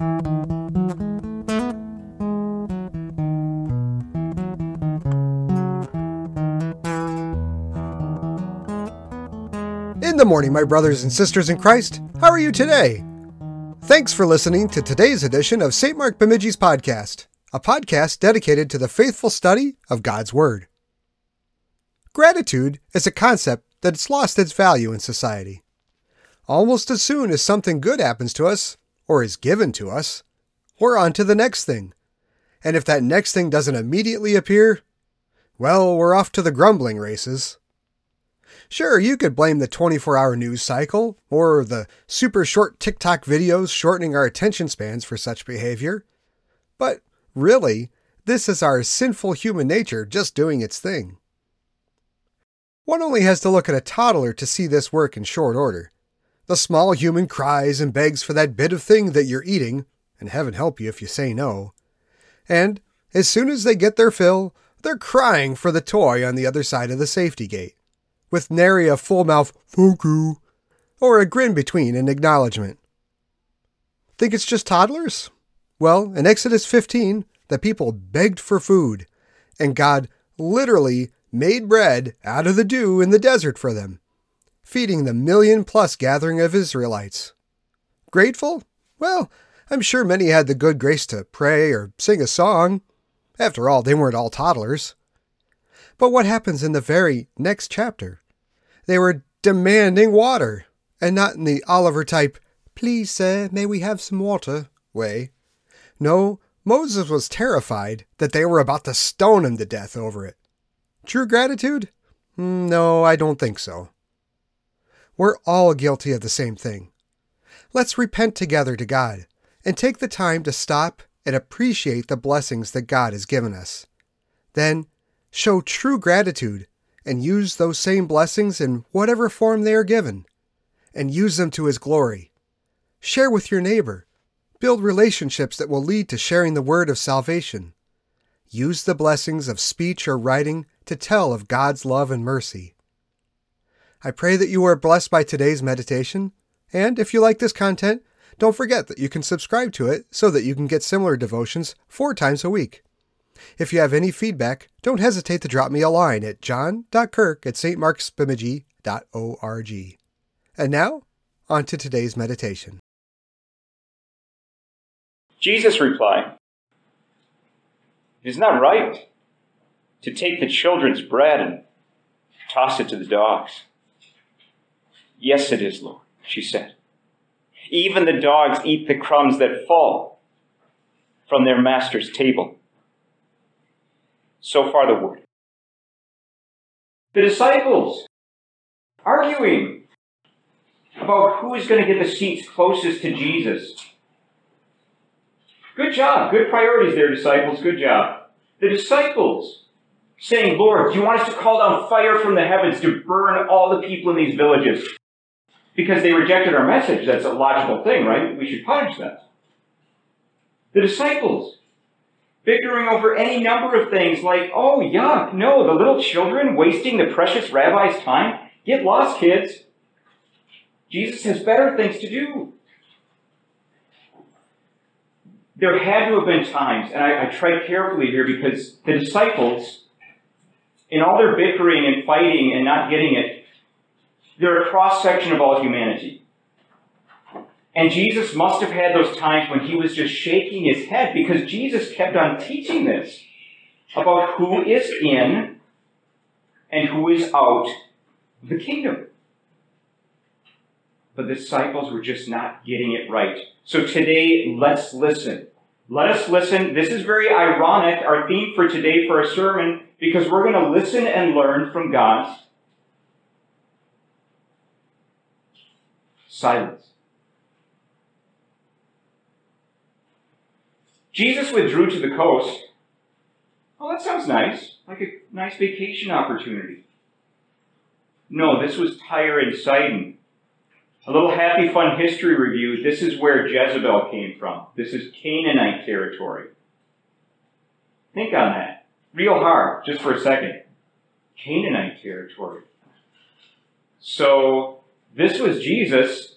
In the morning, my brothers and sisters in Christ, how are you today? Thanks for listening to today's edition of St. Mark Bemidji's podcast, a podcast dedicated to the faithful study of God's Word. Gratitude is a concept that's lost its value in society. Almost as soon as something good happens to us, or is given to us, we're on to the next thing. And if that next thing doesn't immediately appear, well, we're off to the grumbling races. Sure, you could blame the 24 hour news cycle or the super short TikTok videos shortening our attention spans for such behavior. But really, this is our sinful human nature just doing its thing. One only has to look at a toddler to see this work in short order. The small human cries and begs for that bit of thing that you're eating, and heaven help you if you say no. And as soon as they get their fill, they're crying for the toy on the other side of the safety gate with nary a full mouth you or a grin between in acknowledgement. Think it's just toddlers? Well, in Exodus 15, the people begged for food, and God literally made bread out of the dew in the desert for them, feeding the million plus gathering of Israelites. Grateful? Well, I'm sure many had the good grace to pray or sing a song. After all, they weren't all toddlers. But what happens in the very next chapter? They were demanding water, and not in the Oliver type, please, sir, may we have some water way. No, Moses was terrified that they were about to stone him to death over it. True gratitude? Hmm, no, I don't think so. We're all guilty of the same thing. Let's repent together to God and take the time to stop and appreciate the blessings that God has given us. Then Show true gratitude and use those same blessings in whatever form they are given, and use them to His glory. Share with your neighbor. Build relationships that will lead to sharing the word of salvation. Use the blessings of speech or writing to tell of God's love and mercy. I pray that you are blessed by today's meditation, and if you like this content, don't forget that you can subscribe to it so that you can get similar devotions four times a week. If you have any feedback, don't hesitate to drop me a line at john.kirk at. And now, on to today's meditation. Jesus replied, It is not right to take the children's bread and toss it to the dogs. Yes, it is, Lord, she said. Even the dogs eat the crumbs that fall from their master's table. So far, the word. The disciples arguing about who is going to get the seats closest to Jesus. Good job. Good priorities there, disciples. Good job. The disciples saying, Lord, do you want us to call down fire from the heavens to burn all the people in these villages? Because they rejected our message. That's a logical thing, right? We should punish them. The disciples bickering over any number of things like, oh, yuck, no, the little children wasting the precious rabbi's time. Get lost, kids. Jesus has better things to do. There had to have been times, and I, I carefully here because the disciples, in all their bickering and fighting and not getting it, they're a cross section of all humanity. And Jesus must have had those times when he was just shaking his head because Jesus kept on teaching this about who is in and who is out the kingdom. But the disciples were just not getting it right. So today, let's listen. Let us listen. This is very ironic, our theme for today for a sermon, because we're going to listen and learn from God's silence. Jesus withdrew to the coast. Oh, that sounds nice. Like a nice vacation opportunity. No, this was Tyre and Sidon. A little happy fun history review. This is where Jezebel came from. This is Canaanite territory. Think on that. Real hard, just for a second. Canaanite territory. So, this was Jesus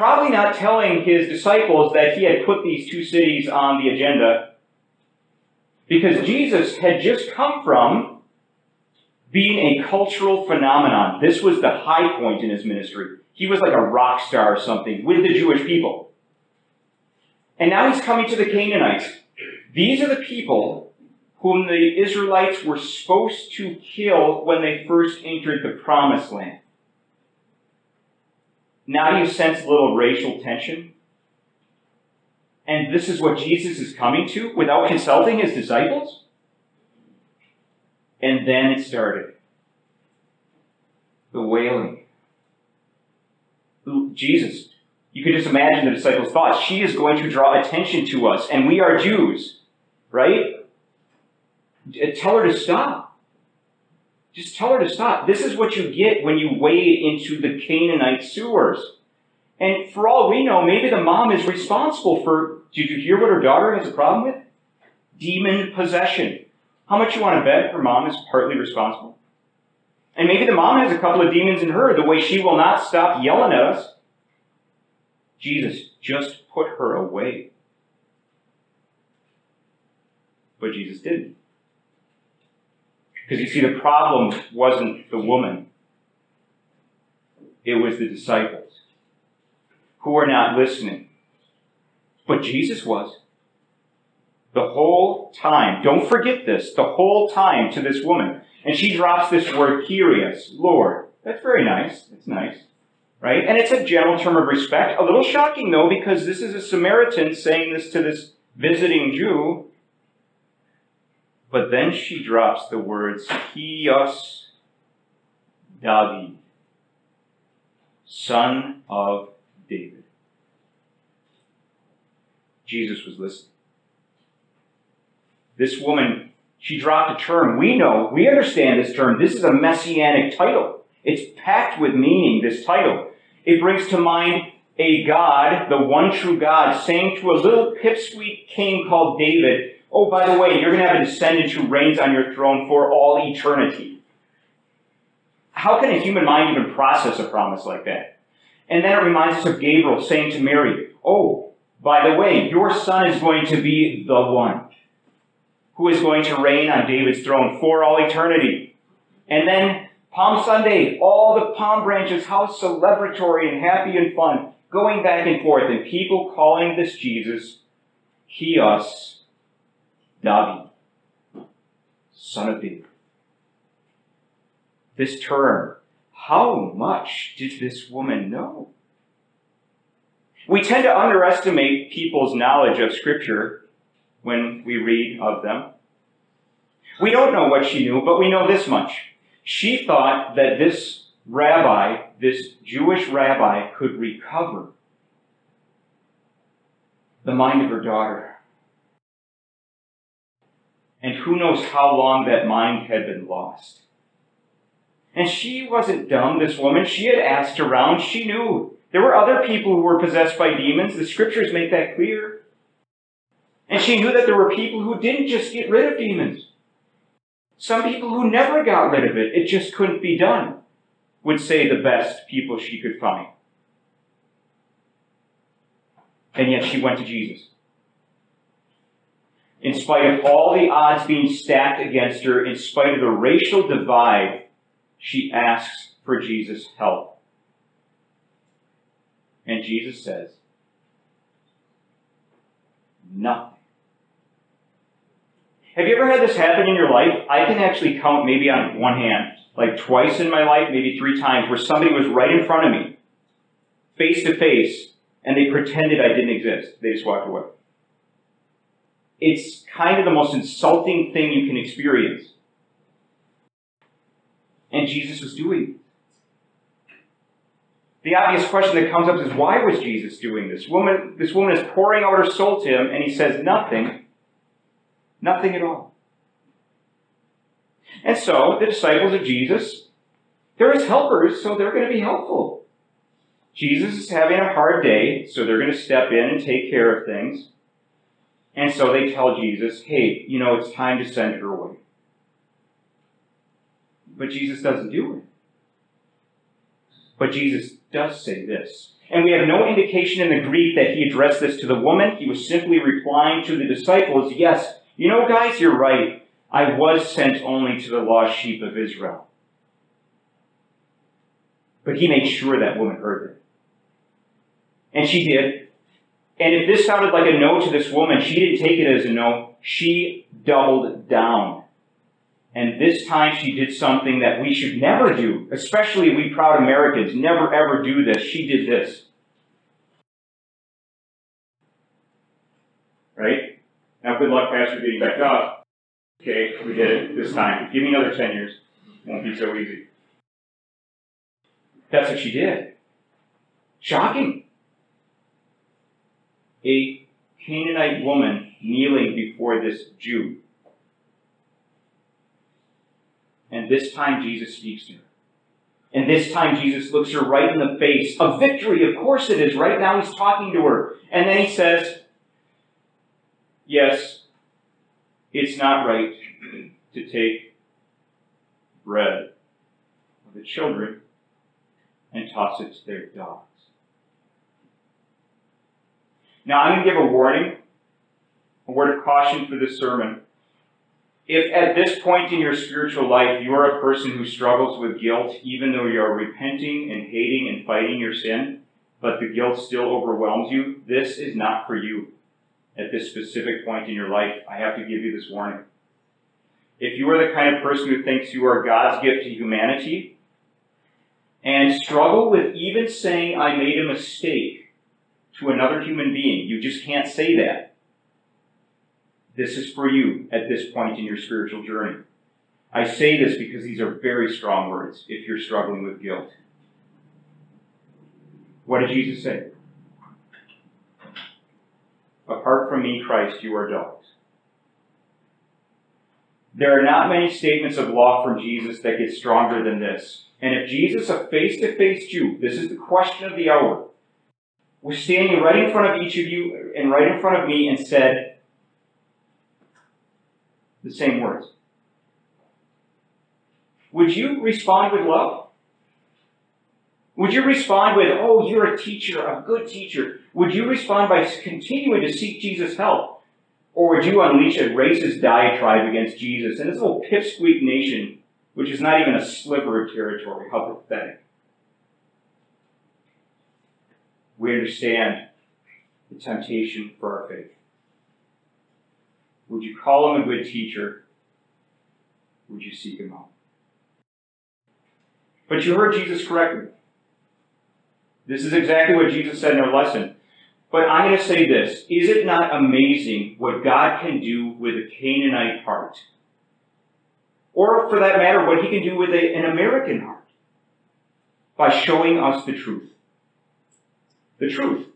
Probably not telling his disciples that he had put these two cities on the agenda because Jesus had just come from being a cultural phenomenon. This was the high point in his ministry. He was like a rock star or something with the Jewish people. And now he's coming to the Canaanites. These are the people whom the Israelites were supposed to kill when they first entered the promised land. Now you sense a little racial tension? And this is what Jesus is coming to without consulting his disciples? And then it started. The wailing. Jesus, you can just imagine the disciples' thoughts. She is going to draw attention to us, and we are Jews, right? Uh, tell her to stop. Just tell her to stop. This is what you get when you wade into the Canaanite sewers. And for all we know, maybe the mom is responsible for. Did you hear what her daughter has a problem with? Demon possession. How much you want to bet her mom is partly responsible? And maybe the mom has a couple of demons in her, the way she will not stop yelling at us. Jesus, just put her away. But Jesus didn't. Because you see, the problem wasn't the woman, it was the disciples who were not listening. But Jesus was. The whole time. Don't forget this. The whole time to this woman. And she drops this word, Kyrios, Lord. That's very nice. That's nice. Right? And it's a general term of respect. A little shocking, though, because this is a Samaritan saying this to this visiting Jew. But then she drops the words, Kyrios David, son of David. Jesus was listening. This woman, she dropped a term. We know, we understand this term. This is a messianic title. It's packed with meaning, this title. It brings to mind a God, the one true God, saying to a little pipsqueak king called David, Oh, by the way, you're going to have a descendant who reigns on your throne for all eternity. How can a human mind even process a promise like that? And then it reminds us of Gabriel saying to Mary, Oh, by the way, your son is going to be the one who is going to reign on David's throne for all eternity. And then Palm Sunday, all the palm branches, how celebratory and happy and fun, going back and forth, and people calling this Jesus Kyrios David, son of David. This term, how much did this woman know? We tend to underestimate people's knowledge of Scripture when we read of them. We don't know what she knew, but we know this much. She thought that this rabbi, this Jewish rabbi, could recover the mind of her daughter. And who knows how long that mind had been lost. And she wasn't dumb, this woman. She had asked around. She knew. There were other people who were possessed by demons. The scriptures make that clear. And she knew that there were people who didn't just get rid of demons. Some people who never got rid of it, it just couldn't be done, would say the best people she could find. And yet she went to Jesus in spite of all the odds being stacked against her, in spite of the racial divide, she asks for Jesus' help. And Jesus says, Nothing. Have you ever had this happen in your life? I can actually count maybe on one hand, like twice in my life, maybe three times, where somebody was right in front of me, face to face, and they pretended I didn't exist. They just walked away it's kind of the most insulting thing you can experience. And Jesus was doing the obvious question that comes up is why was Jesus doing this? Woman, this woman is pouring out her soul to him, and he says nothing, nothing at all. And so the disciples of Jesus, they're his helpers, so they're going to be helpful. Jesus is having a hard day, so they're going to step in and take care of things. And so they tell Jesus, hey, you know, it's time to send her away. But Jesus doesn't do it. But Jesus does say this. And we have no indication in the Greek that he addressed this to the woman. He was simply replying to the disciples, Yes, you know, guys, you're right. I was sent only to the lost sheep of Israel. But he made sure that woman heard it. And she did. And if this sounded like a no to this woman, she didn't take it as a no. She doubled down. And this time she did something that we should never do, especially we proud Americans. Never ever do this. She did this. Right? Now, good luck, Pastor, getting back up. Okay, we did it this time. Give me another 10 years. Won't be so easy. That's what she did. Shocking. A Canaanite woman kneeling before this Jew. And this time Jesus speaks to her. And this time Jesus looks her right in the face. A victory, of course it is. Right now he's talking to her. And then he says, Yes, it's not right to take bread of the children and toss it to their dogs. Now, I'm going to give a warning, a word of caution for this sermon. If at this point in your spiritual life you are a person who struggles with guilt, even though you are repenting and hating and fighting your sin, but the guilt still overwhelms you, this is not for you at this specific point in your life. I have to give you this warning. If you are the kind of person who thinks you are God's gift to humanity and struggle with even saying, I made a mistake to another human being, you just can't say that. This is for you at this point in your spiritual journey. I say this because these are very strong words if you're struggling with guilt. What did Jesus say? Apart from me, Christ, you are dogs. There are not many statements of law from Jesus that get stronger than this. And if Jesus, a face to face Jew, this is the question of the hour, was standing right in front of each of you and right in front of me and said the same words, would you respond with love? Would you respond with, oh, you're a teacher, a good teacher? Would you respond by continuing to seek Jesus' help? Or would you unleash a racist diatribe against Jesus and this little pipsqueak nation, which is not even a sliver of territory? How pathetic. We understand the temptation for our faith. Would you call him a good teacher? Would you seek him out? But you heard Jesus correctly. This is exactly what Jesus said in our lesson. But I'm going to say this. Is it not amazing what God can do with a Canaanite heart? Or, for that matter, what he can do with a, an American heart? By showing us the truth. The truth.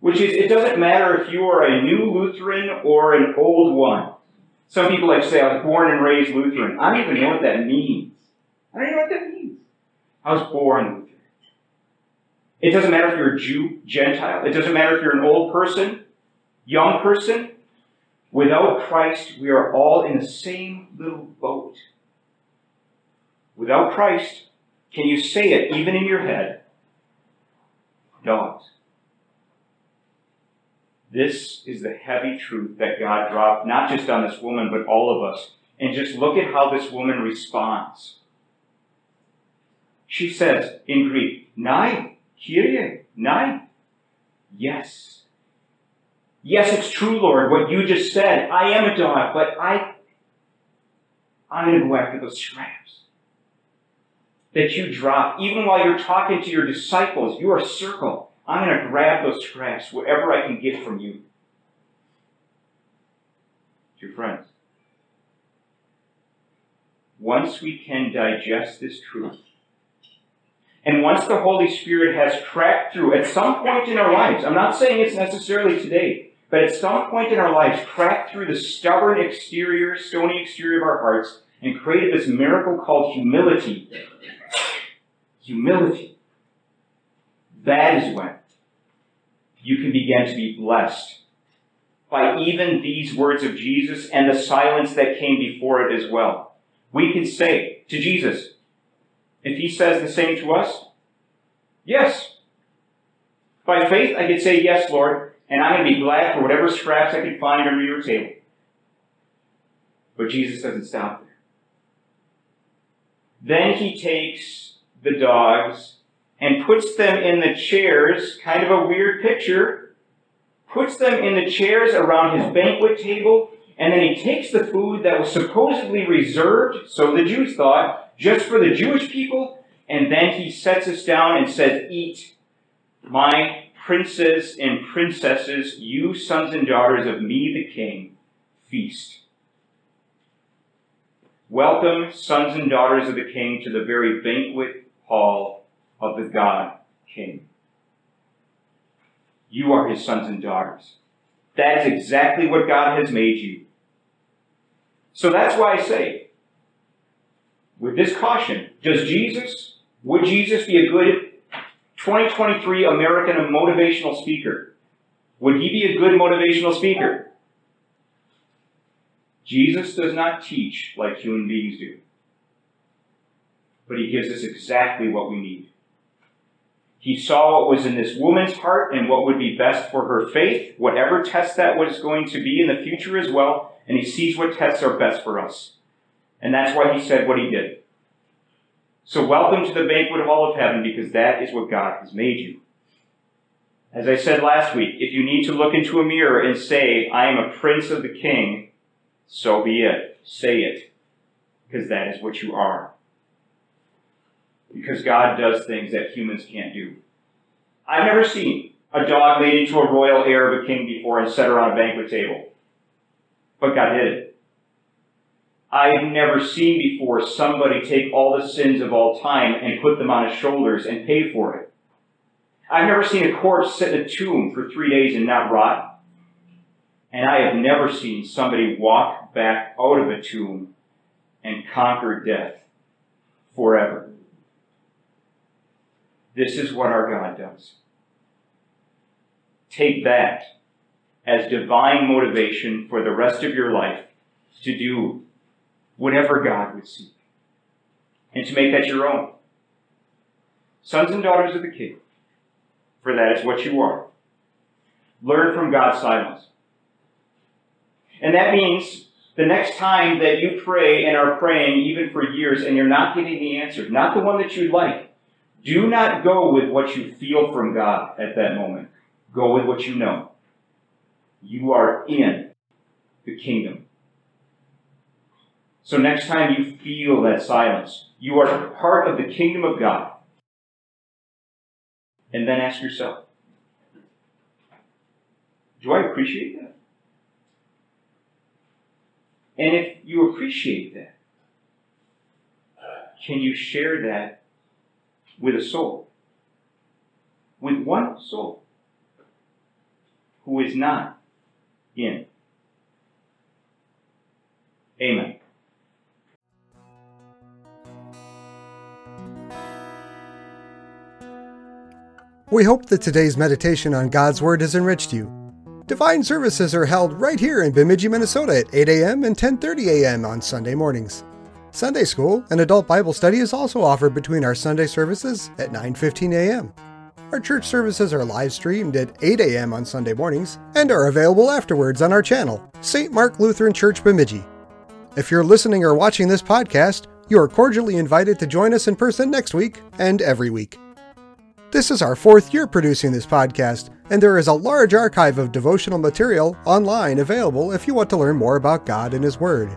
Which is, it doesn't matter if you are a new Lutheran or an old one. Some people like to say, I was born and raised Lutheran. I don't even know what that means. I don't even know what that means. I was born Lutheran. It doesn't matter if you're a Jew, Gentile. It doesn't matter if you're an old person, young person. Without Christ, we are all in the same little boat. Without Christ, can you say it even in your head? Dogs. This is the heavy truth that God dropped, not just on this woman, but all of us. And just look at how this woman responds. She says in Greek, Nai, Kyrie, nine. Yes. Yes, it's true, Lord, what you just said. I am a dog, but I, I'm going to go after those scraps that you drop. Even while you're talking to your disciples, your circle, I'm going to grab those scraps, whatever I can get from you. Dear friends, once we can digest this truth, and once the Holy Spirit has cracked through at some point in our lives, I'm not saying it's necessarily today, but at some point in our lives, cracked through the stubborn exterior, stony exterior of our hearts, and created this miracle called humility. Humility. That is when you can begin to be blessed by even these words of Jesus and the silence that came before it as well. We can say to Jesus, if he says the same to us, yes, By faith, I could say, Yes, Lord, and I'm going to be glad for whatever scraps I can find under your table. But Jesus doesn't stop there. Then he takes the dogs and puts them in the chairs, kind of a weird picture, puts them in the chairs around his banquet table, and then he takes the food that was supposedly reserved, so the Jews thought, just for the Jewish people, and then he sets us down and says, Eat, my princes and princesses, you sons and daughters of me the king, feast. Welcome, sons and daughters of the king, to the very banquet hall of the God King. You are his sons and daughters. That is exactly what God has made you. So that's why I say, with this caution, does Jesus, would Jesus be a good 2023 American motivational speaker? Would he be a good motivational speaker? Jesus does not teach like human beings do, but he gives us exactly what we need. He saw what was in this woman's heart and what would be best for her faith, whatever test that was going to be in the future as well, and he sees what tests are best for us. And that's why he said what he did. So, welcome to the banquet hall of heaven because that is what God has made you. As I said last week, if you need to look into a mirror and say, I am a prince of the king, so be it. Say it. Because that is what you are. Because God does things that humans can't do. I've never seen a dog made into a royal heir of a king before and set her on a banquet table. But God did it. I've never seen before somebody take all the sins of all time and put them on his shoulders and pay for it. I've never seen a corpse sit in a tomb for three days and not rot. And I have never seen somebody walk back out of a tomb and conquer death forever. This is what our God does. Take that as divine motivation for the rest of your life to do whatever God would seek and to make that your own. Sons and daughters of the King, for that is what you are. Learn from God's silence. And that means the next time that you pray and are praying, even for years, and you're not getting the answer, not the one that you'd like, do not go with what you feel from God at that moment. Go with what you know. You are in the kingdom. So next time you feel that silence, you are part of the kingdom of God. And then ask yourself, do I appreciate that? And if you appreciate that, can you share that with a soul? With one soul who is not in. Amen. We hope that today's meditation on God's Word has enriched you. Divine services are held right here in Bemidji, Minnesota at 8 a.m. and 10:30 a.m. on Sunday mornings. Sunday school and adult Bible study is also offered between our Sunday services at 9:15 a.m. Our church services are live streamed at 8 a.m. on Sunday mornings and are available afterwards on our channel, St. Mark Lutheran Church Bemidji. If you're listening or watching this podcast, you are cordially invited to join us in person next week and every week. This is our fourth year producing this podcast, and there is a large archive of devotional material online available if you want to learn more about God and His Word.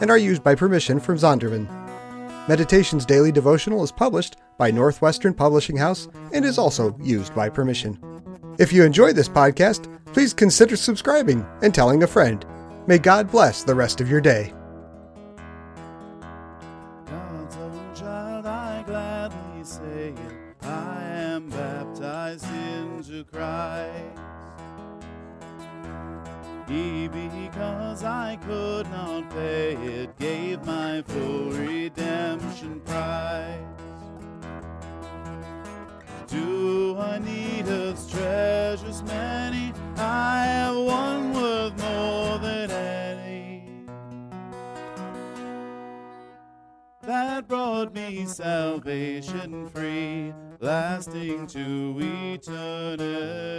and are used by permission from Zondervan. Meditations Daily Devotional is published by Northwestern Publishing House and is also used by permission. If you enjoyed this podcast, please consider subscribing and telling a friend. May God bless the rest of your day. I could not pay, it gave my full redemption price. Do I need its treasures many? I have one worth more than any. That brought me salvation free, lasting to eternity.